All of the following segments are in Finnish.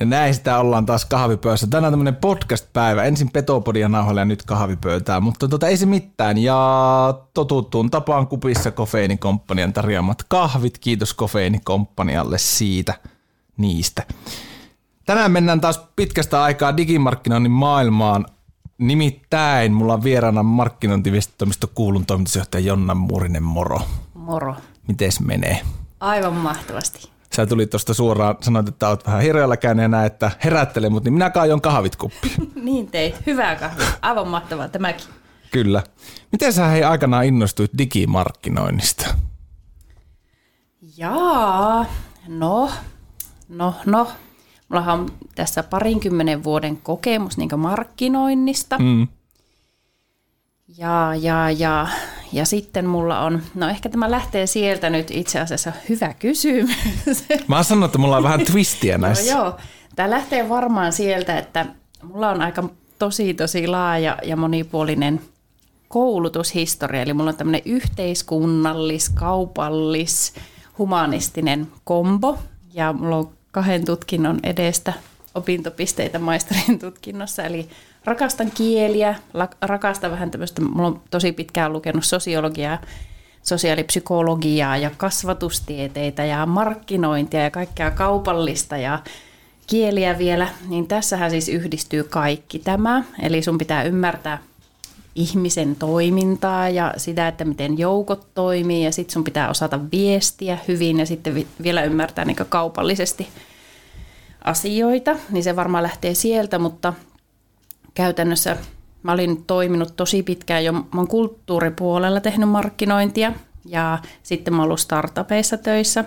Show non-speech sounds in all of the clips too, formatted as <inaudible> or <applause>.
Ja näin sitä ollaan taas kahvipöydässä. Tänään tämmönen podcast-päivä. Ensin Petopodia nauhalle ja nyt kahvipöytää. Mutta tota, ei se mitään. Ja totuttuun tapaan kupissa Kofeinikomppanian tarjoamat kahvit. Kiitos Kofeinikomppanialle siitä niistä. Tänään mennään taas pitkästä aikaa digimarkkinoinnin maailmaan. Nimittäin mulla on vieraana markkinointiviestitoimisto Kuulun toimitusjohtaja Jonna Muurinen Moro. Moro. Mites menee? Aivan mahtavasti. Sä tuli tuosta suoraan, sanoit, että oot vähän hirveällä ja näin, että herättele, mutta niin minä kaajon kahvit kuppi. <laughs> niin teit. Hyvää kahvia. Aivan mahtavaa tämäkin. Kyllä. Miten sä hei aikanaan innostuit digimarkkinoinnista? Jaa, no, no, no. Mullahan on tässä parinkymmenen vuoden kokemus niin markkinoinnista. Mm. Ja, ja, ja, ja sitten mulla on, no ehkä tämä lähtee sieltä nyt itse asiassa hyvä kysymys. Mä sanon, että mulla on vähän twistiä näissä. no, joo, tämä lähtee varmaan sieltä, että mulla on aika tosi tosi laaja ja monipuolinen koulutushistoria. Eli mulla on tämmöinen yhteiskunnallis, kaupallis, humanistinen kombo. Ja mulla on kahden tutkinnon edestä opintopisteitä maisterin tutkinnossa. Eli rakastan kieliä, rakastan vähän tämmöistä, mulla on tosi pitkään lukenut sosiologiaa, sosiaalipsykologiaa ja kasvatustieteitä ja markkinointia ja kaikkea kaupallista ja kieliä vielä, niin tässähän siis yhdistyy kaikki tämä. Eli sun pitää ymmärtää ihmisen toimintaa ja sitä, että miten joukot toimii ja sitten sun pitää osata viestiä hyvin ja sitten vielä ymmärtää niin kaupallisesti asioita, niin se varmaan lähtee sieltä, mutta käytännössä mä olin toiminut tosi pitkään jo, mä oon kulttuuripuolella tehnyt markkinointia ja sitten mä oon ollut startupeissa töissä.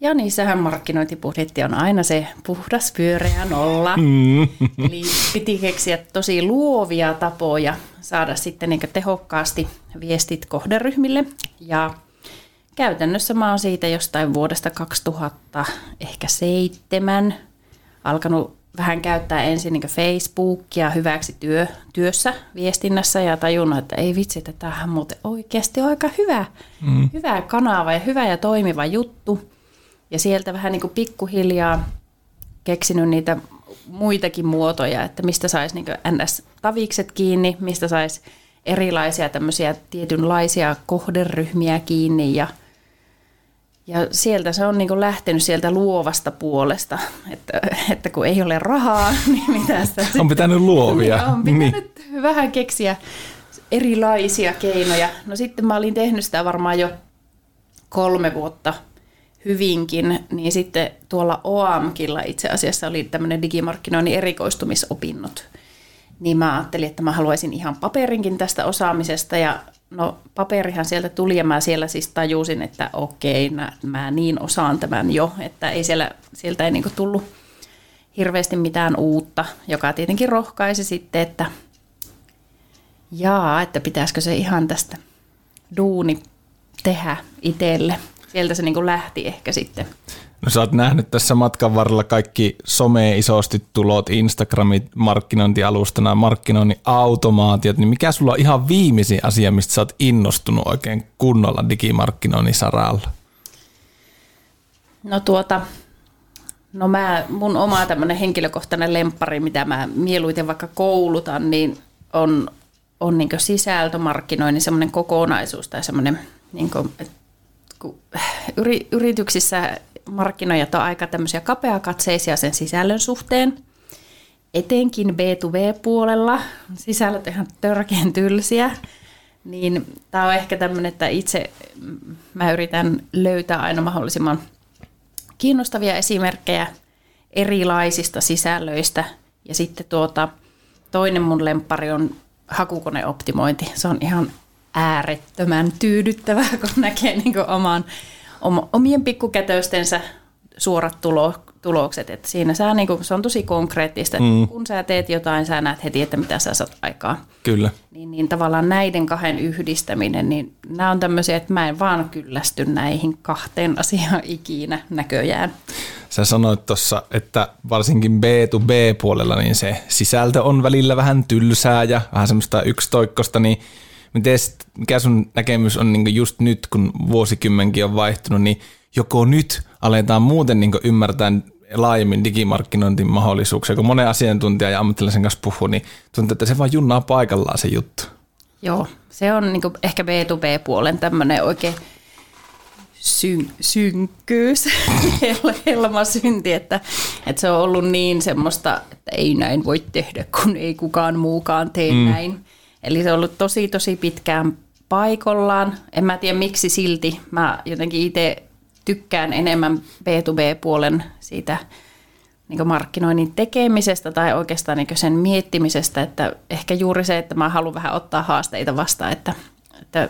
Ja niissähän markkinointibudjetti on aina se puhdas pyöreä nolla. Mm. Eli piti keksiä tosi luovia tapoja saada sitten niin tehokkaasti viestit kohderyhmille. Ja käytännössä mä oon siitä jostain vuodesta 2000, ehkä seitsemän, alkanut vähän käyttää ensin niin Facebookia hyväksi työ, työssä viestinnässä ja tajunnut, että ei vitsi, että tämähän muuten oikeasti on aika hyvä, mm. hyvä kanava ja hyvä ja toimiva juttu. Ja sieltä vähän niin pikkuhiljaa keksinyt niitä muitakin muotoja, että mistä saisi niin NS-tavikset kiinni, mistä saisi erilaisia tämmöisiä tietynlaisia kohderyhmiä kiinni ja – ja sieltä se on niin kuin lähtenyt sieltä luovasta puolesta, että, että kun ei ole rahaa, <laughs> niin mitä sitä On pitänyt luovia. Niin on pitänyt niin. vähän keksiä erilaisia keinoja. No sitten mä olin tehnyt sitä varmaan jo kolme vuotta hyvinkin, niin sitten tuolla OAMKilla itse asiassa oli tämmöinen digimarkkinoinnin erikoistumisopinnot. Niin mä ajattelin, että mä haluaisin ihan paperinkin tästä osaamisesta ja no paperihan sieltä tuli ja mä siellä siis tajusin, että okei, mä, mä niin osaan tämän jo, että ei siellä, sieltä ei niinku tullut hirveästi mitään uutta, joka tietenkin rohkaisi sitten, että jaa, että pitäisikö se ihan tästä duuni tehdä itselle. Sieltä se niinku lähti ehkä sitten. No sä oot nähnyt tässä matkan varrella kaikki some isosti tulot, Instagramit, markkinointialustana, markkinoinnin automaatiot, niin mikä sulla on ihan viimeisin asia, mistä sä oot innostunut oikein kunnolla digimarkkinoinnin saralla? No tuota, no mä, mun oma tämmöinen henkilökohtainen lemppari, mitä mä mieluiten vaikka koulutan, niin on, on niin sisältömarkkinoinnin semmoinen kokonaisuus tai semmoinen, niin kuin, kun yrityksissä markkinoijat on aika tämmöisiä kapeakatseisia sen sisällön suhteen. Etenkin B2B-puolella sisällöt ihan törkeän tylsiä. Niin tämä on ehkä tämmöinen, että itse mä yritän löytää aina mahdollisimman kiinnostavia esimerkkejä erilaisista sisällöistä. Ja sitten tuota, toinen mun lempari on hakukoneoptimointi. Se on ihan äärettömän tyydyttävää, kun näkee niin oman omien pikkukätöistensä suorat tulo, tulokset. Että siinä sä, niin kuin, se on tosi konkreettista, että mm. kun sä teet jotain, sä näet heti, että mitä sä saat aikaa. Kyllä. Niin, niin tavallaan näiden kahden yhdistäminen, niin nämä on tämmöisiä, että mä en vaan kyllästy näihin kahteen <laughs> asiaan ikinä näköjään. Sä sanoit tuossa, että varsinkin B2B-puolella niin se sisältö on välillä vähän tylsää ja vähän semmoista yksitoikkosta, niin miten, mikä sun näkemys on niin just nyt, kun vuosikymmenkin on vaihtunut, niin joko nyt aletaan muuten niin ymmärtää laajemmin digimarkkinointin mahdollisuuksia, kun monen asiantuntijan ja ammattilaisen kanssa puhuu, niin tuntuu, että se vaan junnaa paikallaan se juttu. Joo, se on niin ehkä B2B-puolen tämmöinen oikein syn, synkkyys, <laughs> helma synti, että, että se on ollut niin semmoista, että ei näin voi tehdä, kun ei kukaan muukaan tee mm. näin. Eli se on ollut tosi tosi pitkään paikallaan. En mä tiedä miksi silti. Mä jotenkin itse tykkään enemmän B2B-puolen siitä niin markkinoinnin tekemisestä tai oikeastaan niin sen miettimisestä, että ehkä juuri se, että mä haluan vähän ottaa haasteita vastaan, että, että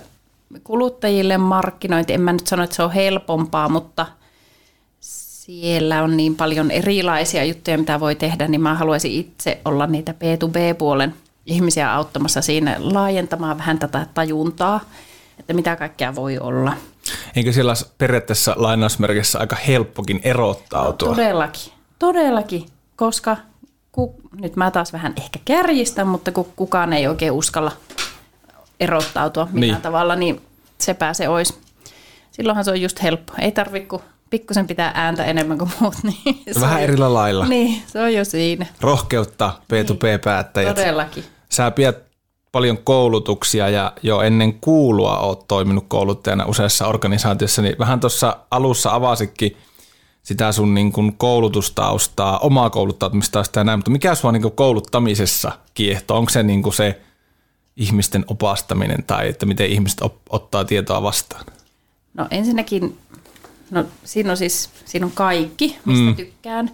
kuluttajille markkinointi, en mä nyt sano, että se on helpompaa, mutta siellä on niin paljon erilaisia juttuja, mitä voi tehdä, niin mä haluaisin itse olla niitä B2B-puolen ihmisiä auttamassa siinä laajentamaan vähän tätä tajuntaa, että mitä kaikkea voi olla. Eikö siellä periaatteessa lainausmerkissä aika helppokin erottautua? No, todellakin, todellakin, koska ku, nyt mä taas vähän ehkä kärjistän, mutta kun kukaan ei oikein uskalla erottautua millään niin. tavalla, niin sepä se olisi. Silloinhan se on just helppo. Ei tarvitse kuin pikkusen pitää ääntä enemmän kuin muut. <laughs> Niin Vähän eri lailla. Niin, se on jo siinä. Rohkeutta B2B-päättäjät. Niin, todellakin. Sä pidät paljon koulutuksia ja jo ennen kuulua oot toiminut kouluttajana useassa organisaatiossa, niin vähän tuossa alussa avasikin sitä sun niin kuin koulutustaustaa, omaa kouluttautumista ja näin, mutta mikä sua niin kuin kouluttamisessa kiehtoo? Onko se niin kuin se ihmisten opastaminen tai että miten ihmiset op- ottaa tietoa vastaan? No ensinnäkin, no siinä on siis siinä on kaikki, mistä mm. tykkään,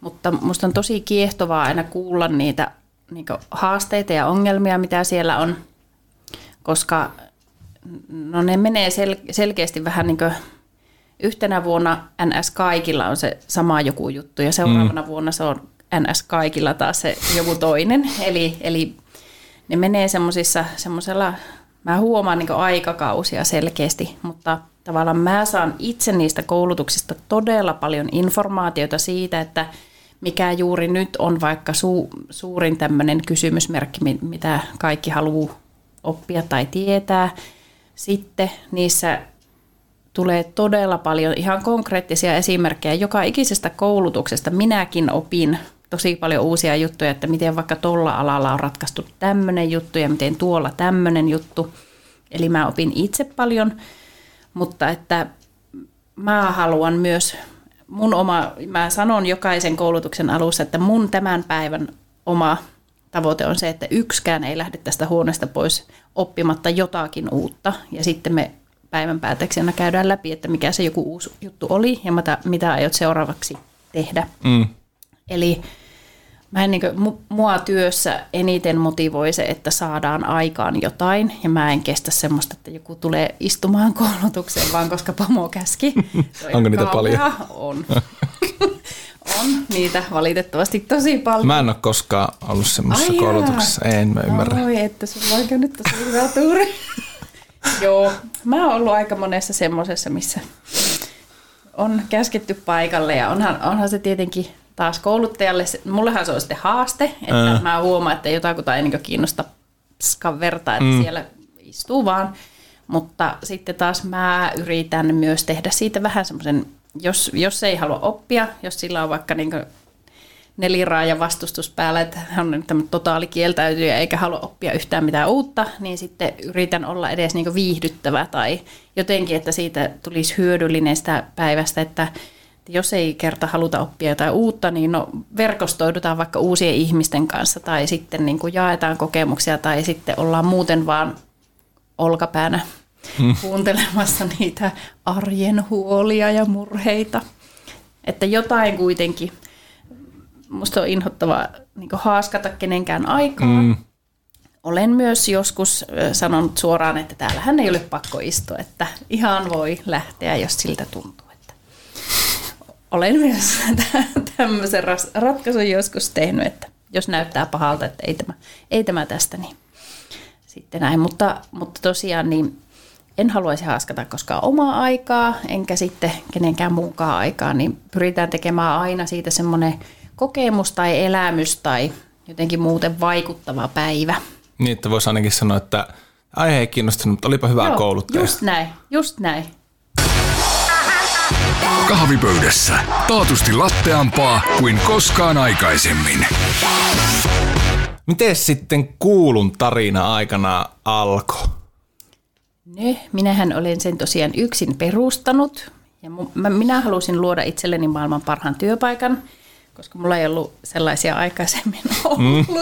mutta musta on tosi kiehtovaa aina kuulla niitä niin haasteita ja ongelmia, mitä siellä on, koska no ne menee sel- selkeästi vähän niin kuin yhtenä vuonna NS kaikilla on se sama joku juttu ja seuraavana mm. vuonna se on NS kaikilla taas se joku toinen. <laughs> Eli, eli ne menee semmoisissa, semmoisella, mä huomaan niin aikakausia selkeästi, mutta tavallaan mä saan itse niistä koulutuksista todella paljon informaatiota siitä, että mikä juuri nyt on vaikka su, suurin tämmöinen kysymysmerkki, mitä kaikki haluaa oppia tai tietää. Sitten niissä tulee todella paljon ihan konkreettisia esimerkkejä. Joka ikisestä koulutuksesta minäkin opin tosi paljon uusia juttuja, että miten vaikka tuolla alalla on ratkaistu tämmöinen juttu ja miten tuolla tämmöinen juttu. Eli mä opin itse paljon, mutta että mä haluan myös mun oma, mä sanon jokaisen koulutuksen alussa, että mun tämän päivän oma tavoite on se, että yksikään ei lähde tästä huoneesta pois oppimatta jotakin uutta. Ja sitten me päivän päätöksenä käydään läpi, että mikä se joku uusi juttu oli ja mitä, mitä aiot seuraavaksi tehdä. Mm. Eli mä en niin kuin, mua työssä eniten motivoi se, että saadaan aikaan jotain ja mä en kestä semmoista, että joku tulee istumaan koulutukseen vaan koska pomo käski. <laughs> Onko niitä paljon? On. <laughs> on niitä valitettavasti tosi paljon. Mä en ole koskaan ollut semmoisessa koulutuksessa, en mä ymmärrä. Oi, että sulla on nyt tosi hyvä tuuri. <laughs> Joo, mä oon ollut aika monessa semmoisessa, missä on käsketty paikalle ja onhan, onhan se tietenkin taas kouluttajalle, mullehan se on sitten haaste, että äh. mä huomaan, että jotakuta ei niin kiinnosta verta, että mm. siellä istuu vaan. Mutta sitten taas mä yritän myös tehdä siitä vähän semmoisen, jos, jos ei halua oppia, jos sillä on vaikka niin neliraaja vastustus päällä, että hän on tämmöinen totaalikieltäytyjä eikä halua oppia yhtään mitään uutta, niin sitten yritän olla edes niin viihdyttävä tai jotenkin, että siitä tulisi hyödyllinen sitä päivästä, että jos ei kerta haluta oppia jotain uutta, niin no, verkostoidutaan vaikka uusien ihmisten kanssa tai sitten niin kuin jaetaan kokemuksia tai sitten ollaan muuten vaan olkapäänä hmm. kuuntelemassa niitä arjen huolia ja murheita. Että jotain kuitenkin, musta on inhottavaa niin haaskata kenenkään aikaa. Hmm. Olen myös joskus sanonut suoraan, että täällähän ei ole pakko istua, että ihan voi lähteä, jos siltä tuntuu olen myös tämmöisen ratkaisun joskus tehnyt, että jos näyttää pahalta, että ei tämä, ei tämä tästä, niin sitten näin. Mutta, mutta tosiaan niin en haluaisi haaskata koskaan omaa aikaa, enkä sitten kenenkään muunkaan aikaa, niin pyritään tekemään aina siitä semmoinen kokemus tai elämys tai jotenkin muuten vaikuttava päivä. Niin, että voisi ainakin sanoa, että aihe ei kiinnostunut, mutta olipa hyvä kouluttaja. Just näin, just näin. Kahvipöydässä. Taatusti latteampaa kuin koskaan aikaisemmin. Miten sitten kuulun tarina aikana alkoi? No, minähän olen sen tosiaan yksin perustanut. Ja minä halusin luoda itselleni maailman parhaan työpaikan, koska mulla ei ollut sellaisia aikaisemmin <laughs> ollut. Mm.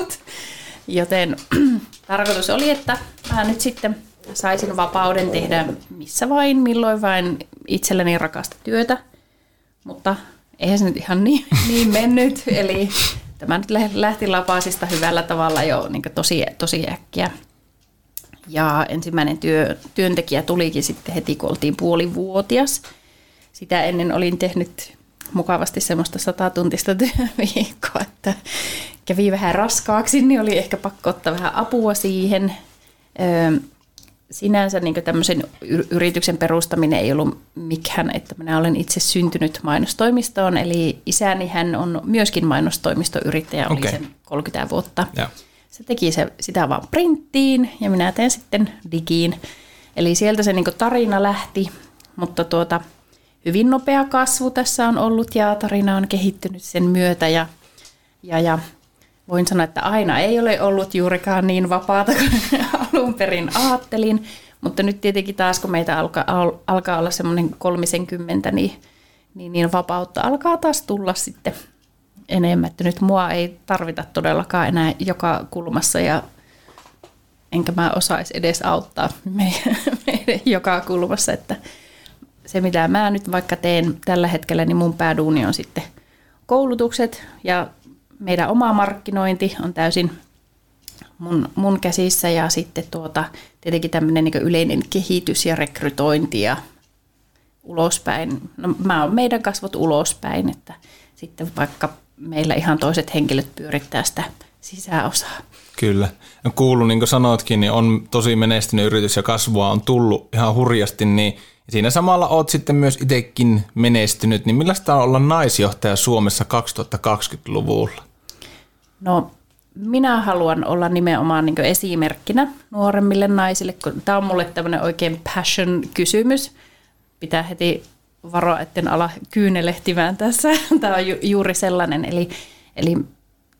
Joten <clears throat> tarkoitus oli, että mä nyt sitten saisin vapauden tehdä missä vain, milloin vain itselleni rakasta työtä. Mutta eihän se nyt ihan niin, <laughs> niin mennyt. Eli tämä nyt lähti lapasista hyvällä tavalla jo niin tosi, tosi äkkiä. Ja ensimmäinen työ, työntekijä tulikin sitten heti, kun oltiin puolivuotias. Sitä ennen olin tehnyt mukavasti semmoista satatuntista työviikkoa, että kävi vähän raskaaksi, niin oli ehkä pakko ottaa vähän apua siihen. Sinänsä niin tämmöisen yrityksen perustaminen ei ollut mikään, että minä olen itse syntynyt mainostoimistoon, eli isäni hän on myöskin mainostoimistoyrittäjä, oli okay. sen 30 vuotta. Ja. Se teki se, sitä vaan printtiin ja minä teen sitten digiin. Eli sieltä se niin tarina lähti, mutta tuota, hyvin nopea kasvu tässä on ollut ja tarina on kehittynyt sen myötä ja, ja, ja voin sanoa, että aina ei ole ollut juurikaan niin vapaata kuin alun perin ajattelin, mutta nyt tietenkin taas kun meitä alkaa, alkaa olla semmoinen 30, niin, niin, niin vapautta alkaa taas tulla sitten enemmän, että nyt mua ei tarvita todellakaan enää joka kulmassa ja enkä mä osaisi edes auttaa <laughs> meidän, meidän joka kulmassa, että se mitä mä nyt vaikka teen tällä hetkellä, niin mun pääduuni on sitten koulutukset ja meidän oma markkinointi on täysin mun, mun käsissä ja sitten tuota, tietenkin tämmöinen niin yleinen kehitys ja rekrytointi ja ulospäin. No, mä oon meidän kasvot ulospäin, että sitten vaikka meillä ihan toiset henkilöt pyörittää sitä sisäosaa. Kyllä. No kuulu, niin kuin sanoitkin, niin on tosi menestynyt yritys ja kasvua on tullut ihan hurjasti, niin siinä samalla oot sitten myös itsekin menestynyt, niin millaista on olla naisjohtaja Suomessa 2020-luvulla? No minä haluan olla nimenomaan niin esimerkkinä nuoremmille naisille, kun tämä on mulle tämmöinen oikein passion-kysymys. Pitää heti varoa, etten ala kyynelehtimään tässä. <laughs> Tämä on ju- juuri sellainen, eli, eli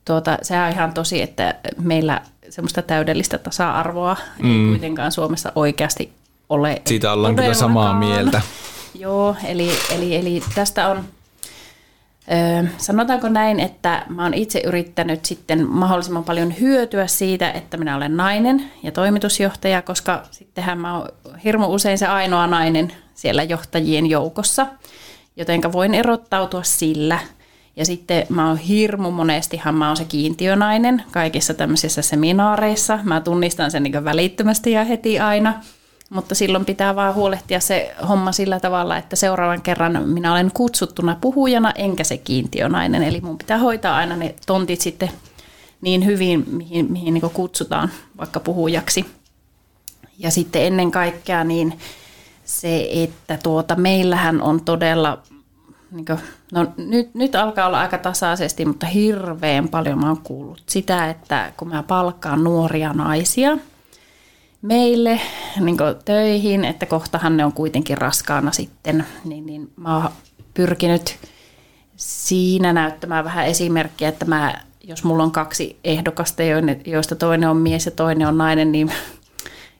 tuota, se on ihan tosi, että meillä semmoista täydellistä tasa-arvoa mm. ei kuitenkaan Suomessa oikeasti ole. Siitä ollaan kyllä samaa mieltä. <laughs> Joo, eli, eli, eli tästä on sanotaanko näin, että mä oon itse yrittänyt sitten mahdollisimman paljon hyötyä siitä, että minä olen nainen ja toimitusjohtaja, koska sittenhän mä oon hirmu usein se ainoa nainen siellä johtajien joukossa, jotenka voin erottautua sillä. Ja sitten mä oon hirmu monestihan mä oon se kiintiönainen kaikissa tämmöisissä seminaareissa. Mä tunnistan sen niin välittömästi ja heti aina – mutta silloin pitää vaan huolehtia se homma sillä tavalla, että seuraavan kerran minä olen kutsuttuna puhujana enkä se kiintiönainen. Eli mun pitää hoitaa aina ne tontit sitten niin hyvin, mihin, mihin niin kutsutaan vaikka puhujaksi. Ja sitten ennen kaikkea niin se, että tuota, meillähän on todella, niin kuin, no nyt, nyt alkaa olla aika tasaisesti, mutta hirveän paljon mä oon kuullut sitä, että kun mä palkkaan nuoria naisia – meille niin töihin, että kohtahan ne on kuitenkin raskaana sitten, niin, niin mä oon pyrkinyt siinä näyttämään vähän esimerkkiä, että mä, jos mulla on kaksi ehdokasta, joista toinen on mies ja toinen on nainen, niin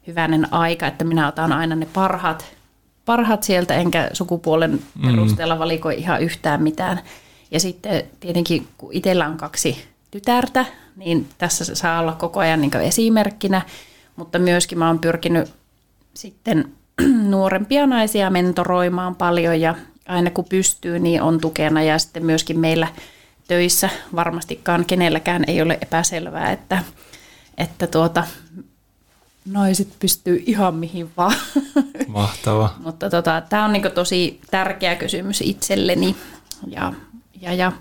hyvänen aika, että minä otan aina ne parhaat, parhaat sieltä, enkä sukupuolen mm. perusteella valikoi ihan yhtään mitään. Ja sitten tietenkin, kun itsellä on kaksi tytärtä, niin tässä se saa olla koko ajan niin esimerkkinä – mutta myöskin mä oon pyrkinyt sitten <clears throat> nuorempia naisia mentoroimaan paljon ja aina kun pystyy, niin on tukena ja sitten myöskin meillä töissä varmastikaan kenelläkään ei ole epäselvää, että, että tuota, naiset pystyy ihan mihin vaan. <laughs> Mahtava. Mutta tota, tämä on niinku tosi tärkeä kysymys itselleni Ja, ja, ja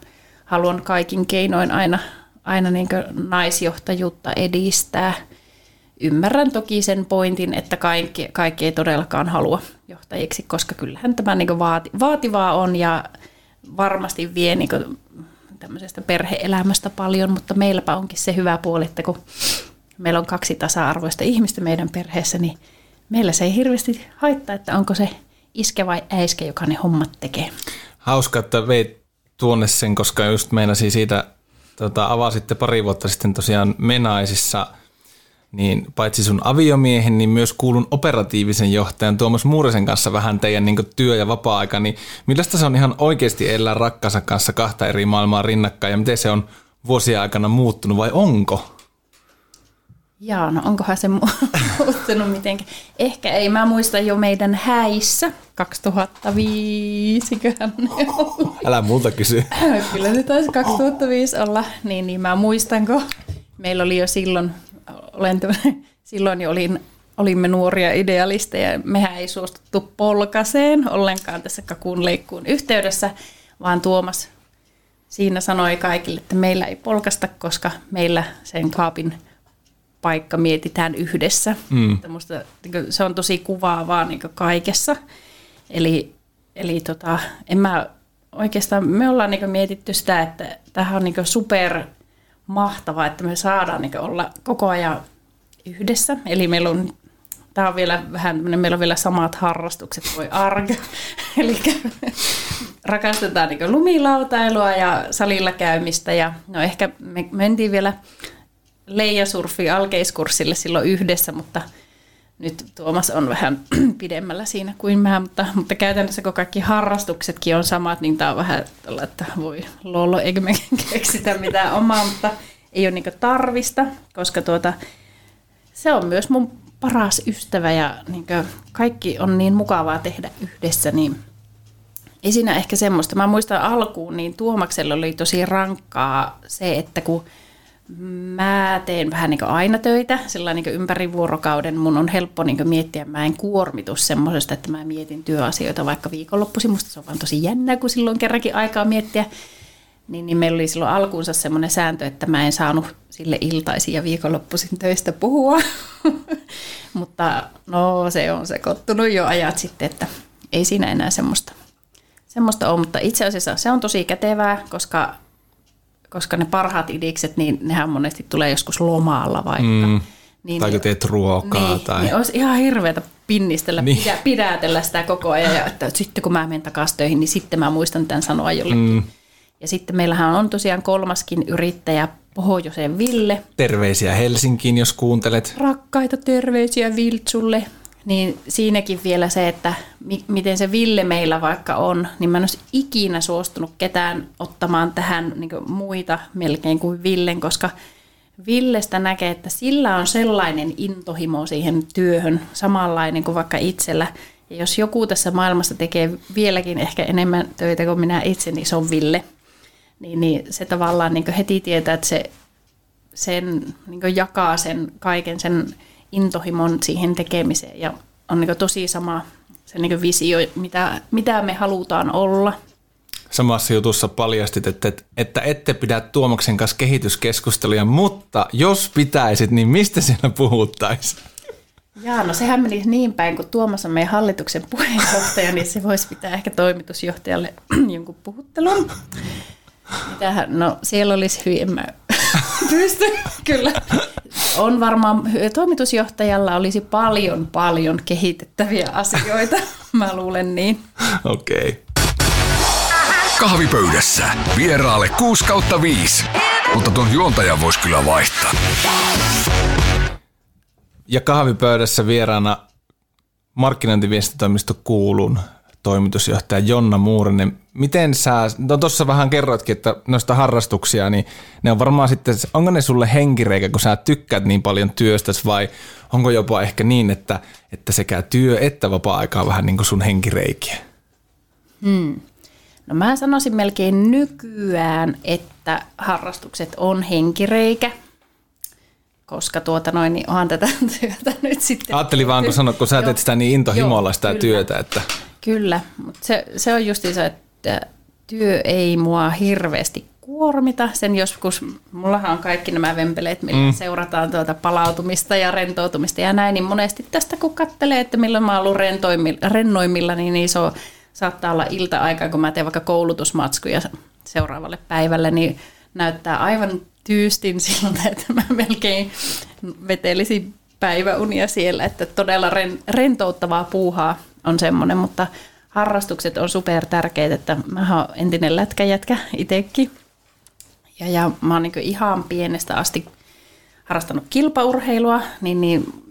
haluan kaikin keinoin aina, aina niin naisjohtajuutta edistää. Ymmärrän toki sen pointin, että kaikki, kaikki ei todellakaan halua johtajiksi, koska kyllähän tämä niin vaati, vaativaa on ja varmasti vie niin tämmöisestä perheelämästä paljon, mutta meilläpä onkin se hyvä puoli, että kun meillä on kaksi tasa-arvoista ihmistä meidän perheessä, niin meillä se ei hirveästi haittaa, että onko se iske vai äiske, joka ne hommat tekee. Hauska, että veit tuonne sen, koska just meinasin siitä, tota, avasitte pari vuotta sitten tosiaan Menaisissa – niin paitsi sun aviomiehen, niin myös kuulun operatiivisen johtajan Tuomas Muurisen kanssa vähän teidän niin työ- ja vapaa-aika, niin millaista se on ihan oikeasti elää rakkansa kanssa kahta eri maailmaa rinnakkain ja miten se on vuosien aikana muuttunut vai onko? Jaa, no onkohan se <laughs> muuttunut mitenkään. Ehkä ei, mä muistan jo meidän häissä 2005, köhän <laughs> Älä multa kysy. Kyllä se taisi 2005 olla, niin, niin mä muistanko. Meillä oli jo silloin olen <laughs> silloin jo olin, olimme nuoria idealisteja. Mehän ei suostuttu polkaseen ollenkaan tässä kakun leikkuun yhteydessä, vaan Tuomas siinä sanoi kaikille, että meillä ei polkasta, koska meillä sen kaapin paikka mietitään yhdessä. Mm. Musta, niin se on tosi kuvaavaa niin kaikessa. Eli, eli tota, en mä oikeastaan, me ollaan niin mietitty sitä, että tähän on niin super mahtavaa, että me saadaan niin olla koko ajan yhdessä. Eli meillä on, tämä on vielä vähän, meillä on vielä samat harrastukset voi arga. <laughs> Eli rakastetaan niin lumilautailua ja salilla käymistä. Ja no ehkä me mentiin vielä leijasurfi alkeiskurssille silloin yhdessä, mutta nyt Tuomas on vähän <clears throat> pidemmällä siinä kuin mä, mutta, mutta käytännössä kun kaikki harrastuksetkin on samat, niin tämä on vähän tällä, että voi lolo, eikö me <laughs> keksitä mitään omaa, mutta ei ole niin tarvista, koska tuota, se on myös mun paras ystävä ja niin kaikki on niin mukavaa tehdä yhdessä, niin ei siinä ehkä semmoista. Mä muistan alkuun, niin Tuomaksella oli tosi rankkaa se, että kun mä teen vähän niin aina töitä, sillä niin ympäri vuorokauden mun on helppo niin miettiä, mä en kuormitus semmoisesta, että mä mietin työasioita vaikka viikonloppuisin. Musta se on vaan tosi jännää, kun silloin kerrankin aikaa miettiä. Niin, niin meillä oli silloin alkuunsa semmoinen sääntö, että mä en saanut sille iltaisin ja viikonloppuisin töistä puhua. <laughs> Mutta no se on sekoittunut jo ajat sitten, että ei siinä enää semmoista, semmoista ole. Mutta itse asiassa se on tosi kätevää, koska, koska ne parhaat idikset, niin nehän monesti tulee joskus lomalla vaikka. Mm. Niin, tai kun teet ruokaa. Niin, tai... niin olisi ihan hirveätä pinnistellä, niin. pidä, pidätellä sitä koko ajan. Ja että sitten kun mä menen takaisin töihin, niin sitten mä muistan tämän sanoa jollekin. Mm. Ja sitten meillähän on tosiaan kolmaskin yrittäjä, Pohjoiseen Ville. Terveisiä Helsinkiin, jos kuuntelet. Rakkaita terveisiä Viltsulle. Niin siinäkin vielä se, että mi- miten se Ville meillä vaikka on, niin mä en olisi ikinä suostunut ketään ottamaan tähän niin muita melkein kuin Villen, koska Villestä näkee, että sillä on sellainen intohimo siihen työhön, samanlainen kuin vaikka itsellä. Ja jos joku tässä maailmassa tekee vieläkin ehkä enemmän töitä kuin minä itse, niin se on Ville – niin, niin se tavallaan niin heti tietää, että se sen, niin jakaa sen kaiken sen intohimon siihen tekemiseen ja on niin tosi sama se niin visio, mitä, mitä me halutaan olla. Samassa jutussa paljastit, että, että ette pidä Tuomaksen kanssa kehityskeskusteluja, mutta jos pitäisit, niin mistä siellä puhuttaisiin? Jaa, no sehän meni niin päin, kun Tuomas on meidän hallituksen puheenjohtaja, niin se voisi pitää ehkä toimitusjohtajalle <clears throat> jonkun puhuttelun. Mitähän, no siellä olisi hyvin, en mä <laughs> pysty, kyllä. On varmaan, toimitusjohtajalla olisi paljon, paljon kehitettäviä asioita, <laughs> mä luulen niin. Okei. Okay. Kahvipöydässä vieraalle 6 kautta 5, mutta tuon juontajan voisi kyllä vaihtaa. Ja kahvipöydässä vieraana markkinointiviestitoimisto Kuulun toimitusjohtaja Jonna Muurinen. Miten sä, no tuossa vähän kerroitkin, että noista harrastuksia, niin ne on varmaan sitten, onko ne sulle henkireikä, kun sä tykkäät niin paljon työstäsi vai onko jopa ehkä niin, että, että sekä työ että vapaa-aika on vähän niin kuin sun henkireikiä? Hmm. No mä sanoisin melkein nykyään, että harrastukset on henkireikä, koska tuota noin, niin onhan tätä <laughs> työtä nyt sitten. Ajattelin vaan, kun sanoit, kun sä teet sitä niin intohimolla sitä työtä, että Kyllä, mutta se, se on just se, että työ ei mua hirveästi kuormita. Sen joskus, mullahan on kaikki nämä vempeleet, millä mm. seurataan tuota palautumista ja rentoutumista ja näin, niin monesti tästä kun katselee, että milloin mä oon ollut rennoimmilla, niin iso saattaa olla ilta-aikaa, kun mä teen vaikka koulutusmatskuja seuraavalle päivälle, niin näyttää aivan tyystin siltä, että mä melkein vetelisin päiväunia siellä, että todella rentouttavaa puuhaa on semmoinen, mutta harrastukset on super tärkeitä, että mä oon entinen lätkäjätkä itsekin. Ja, ja mä oon niin ihan pienestä asti harrastanut kilpaurheilua, niin, niin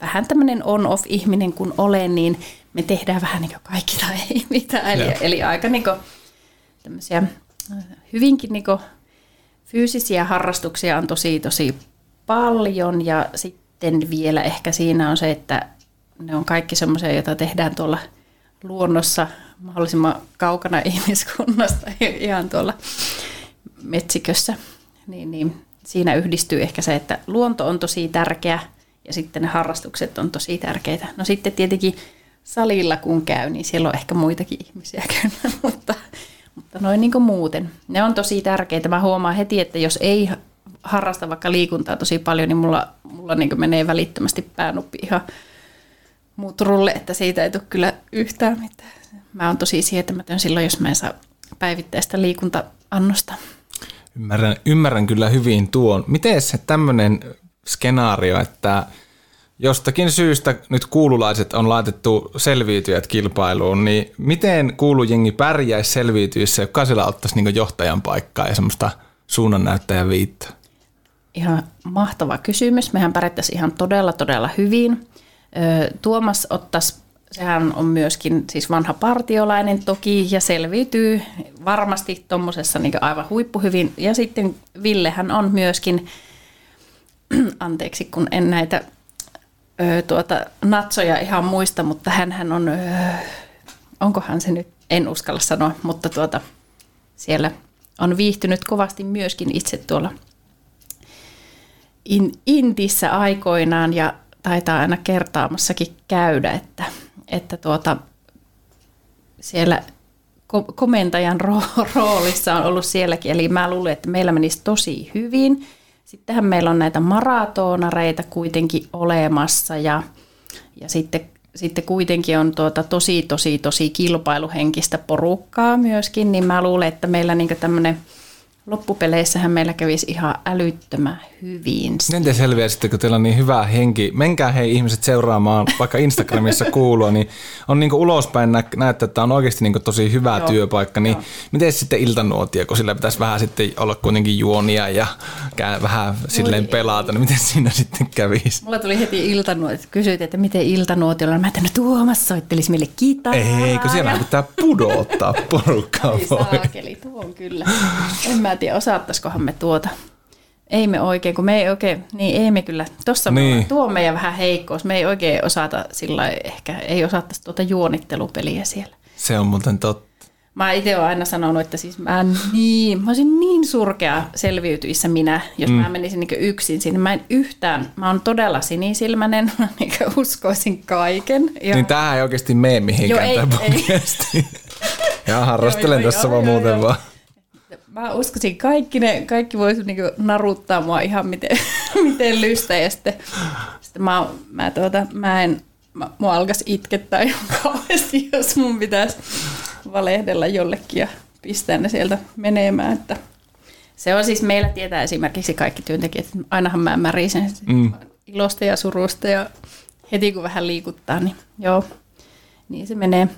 vähän tämmöinen on-off-ihminen kun olen, niin me tehdään vähän niin kaikki tai ei mitään. Eli, eli aika niin tämmöisiä hyvinkin niin fyysisiä harrastuksia on tosi tosi paljon ja sitten vielä ehkä siinä on se, että ne on kaikki semmoisia, joita tehdään tuolla luonnossa mahdollisimman kaukana <laughs> ihmiskunnasta, ihan tuolla metsikössä. Niin, niin siinä yhdistyy ehkä se, että luonto on tosi tärkeä ja sitten ne harrastukset on tosi tärkeitä. No sitten tietenkin salilla kun käy, niin siellä on ehkä muitakin ihmisiä <laughs> kyllä, mutta, mutta noin niin kuin muuten. Ne on tosi tärkeitä. Mä huomaan heti, että jos ei harrasta vaikka liikuntaa tosi paljon, niin mulla, mulla niin menee välittömästi päänuppi ihan muutrulle, että siitä ei tule kyllä yhtään mitään. Mä oon tosi sietämätön silloin, jos mä en saa päivittäistä liikunta-annosta. Ymmärrän, ymmärrän kyllä hyvin tuon. Miten se tämmöinen skenaario, että jostakin syystä nyt kuululaiset on laitettu selviytyjät kilpailuun, niin miten kuulujengi pärjäisi selviytyissä, jos jokaisella ottaisi niin johtajan paikkaa ja semmoista suunnannäyttäjän viittaa? Ihan mahtava kysymys. Mehän pärjättäisiin ihan todella, todella hyvin. Tuomas ottaisi, sehän on myöskin siis vanha partiolainen toki ja selviytyy varmasti tuommoisessa niin aivan huippuhyvin. Ja sitten Villehän on myöskin, <clears throat> anteeksi kun en näitä ö, tuota, natsoja ihan muista, mutta hän on, ö, onkohan se nyt, en uskalla sanoa, mutta tuota, siellä on viihtynyt kovasti myöskin itse tuolla in, Intissä aikoinaan ja taitaa aina kertaamassakin käydä, että, että tuota, siellä komentajan <laughs> roolissa on ollut sielläkin. Eli mä luulen, että meillä menisi tosi hyvin. Sittenhän meillä on näitä maratonareita kuitenkin olemassa ja, ja sitten, sitten kuitenkin on tuota tosi, tosi, tosi kilpailuhenkistä porukkaa myöskin, niin mä luulen, että meillä niin tämmöinen – loppupeleissähän meillä kävisi ihan älyttömän hyvin. Miten te selviäisitte, kun teillä on niin hyvä henki? Menkää hei ihmiset seuraamaan, vaikka Instagramissa <laughs> kuulua, niin on niin ulospäin nä- näette, että on oikeasti niin tosi hyvä Joo. työpaikka. Niin miten sitten iltanuotia, kun sillä pitäisi vähän sitten olla kuitenkin juonia ja vähän silleen Moi, pelata, niin miten siinä sitten kävisi? Mulla tuli heti iltanuotia, kysyit, että miten iltanuotilla. Mä ajattelin, että Tuomas soittelisi meille kitaraa. Ei, kun siellä pitää pudottaa <laughs> porukkaa. Ei saakeli, tuo on kyllä. En mä tiedä, osaattaisikohan me tuota. Ei me oikein, kun me ei oikein, niin ei me kyllä, tuossa niin. tuo on meidän vähän heikkous. Me ei oikein osata sillä ehkä, ei osattaisi tuota juonittelupeliä siellä. Se on muuten totta. Mä itse olen aina sanonut, että siis mä, niin, mä olisin niin surkea selviytyissä minä, jos mm. mä menisin niin yksin sinne. Mä en yhtään, mä oon todella sinisilmäinen, <laughs> niin uskoisin kaiken. Ja... Niin tämähän ei oikeasti mene mihinkään joo, tämä ei, <laughs> ja harrastelen joo, tässä joo, vaan joo, muuten joo. vaan. Mä uskoisin, kaikki, ne, kaikki voisi niinku naruttaa mua ihan miten, <laughs> miten lystä. Ja sitten, sitten mä, mä, tuota, mä en, mä, mua alkaisi itkettää ihan <laughs> kauheasti, jos mun pitäisi valehdella jollekin ja pistää ne sieltä menemään. Että se on siis, meillä tietää esimerkiksi kaikki työntekijät, että ainahan mä märisen mm. ilosta ja surusta ja heti kun vähän liikuttaa, niin joo, niin se menee.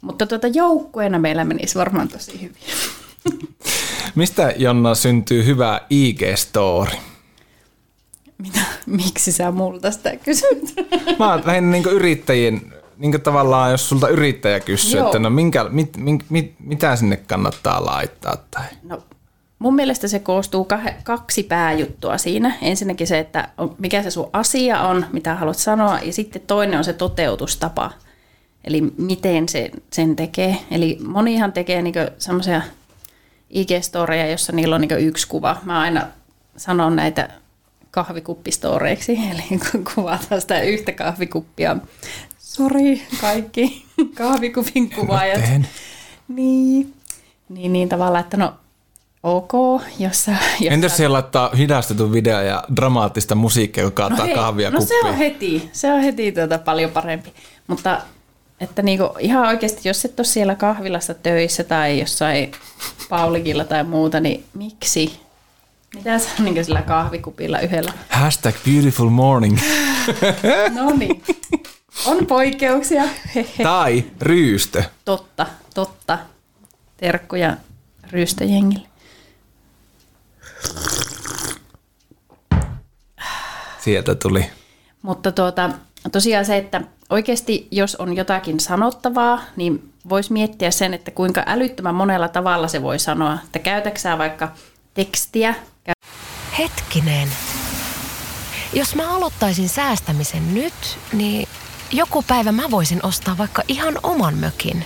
Mutta tuota joukkueena meillä menisi varmaan tosi hyvin. <laughs> Mistä Jonna syntyy hyvä IG-story? Mitä? Miksi sä multa sitä kysyt? <laughs> Mä oon lähinnä niin yrittäjien, niin tavallaan jos sulta yrittäjä kysyy, Joo. että no minkä, mit, mit, mit, mitä sinne kannattaa laittaa? Tai? No, mun mielestä se koostuu kah- kaksi pääjuttua siinä. Ensinnäkin se, että mikä se sun asia on, mitä haluat sanoa, ja sitten toinen on se toteutustapa. Eli miten se sen tekee. Eli monihan tekee niinku semmoisia IG-storeja, jossa niillä on niin yksi kuva. Mä aina sanon näitä kahvikuppistoreiksi, <laughs> eli kuvataan sitä yhtä kahvikuppia. Sori kaikki <laughs> kahvikupin kuvaajat. Niin. Niin, niin tavallaan, että no ok, jos sä... Jos Entäs sä- siellä laittaa hidastetun video ja dramaattista musiikkia, joka kaataa hei, kahvia no se on heti, se on heti tuota paljon parempi. Mutta että niinku, ihan oikeasti, jos et ole siellä kahvilassa töissä tai jossain Paulikilla tai muuta, niin miksi? Mitä sä niin sillä kahvikupilla yhdellä? Hashtag beautiful morning. <laughs> No niin, on poikkeuksia. <laughs> Tai ryystö. Totta, totta. Terkkuja ryystöjengille. Sieltä tuli. Mutta tuota, tosiaan se, että oikeasti jos on jotakin sanottavaa, niin voisi miettiä sen, että kuinka älyttömän monella tavalla se voi sanoa. Että käytäksää vaikka tekstiä, Hetkinen. Jos mä aloittaisin säästämisen nyt, niin joku päivä mä voisin ostaa vaikka ihan oman mökin.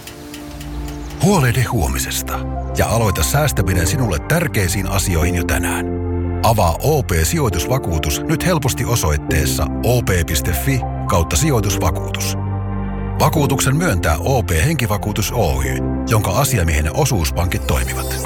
Huolehdi huomisesta ja aloita säästäminen sinulle tärkeisiin asioihin jo tänään. Avaa OP-sijoitusvakuutus nyt helposti osoitteessa op.fi kautta sijoitusvakuutus. Vakuutuksen myöntää OP-henkivakuutus Oy, jonka asiamiehen osuuspankit toimivat.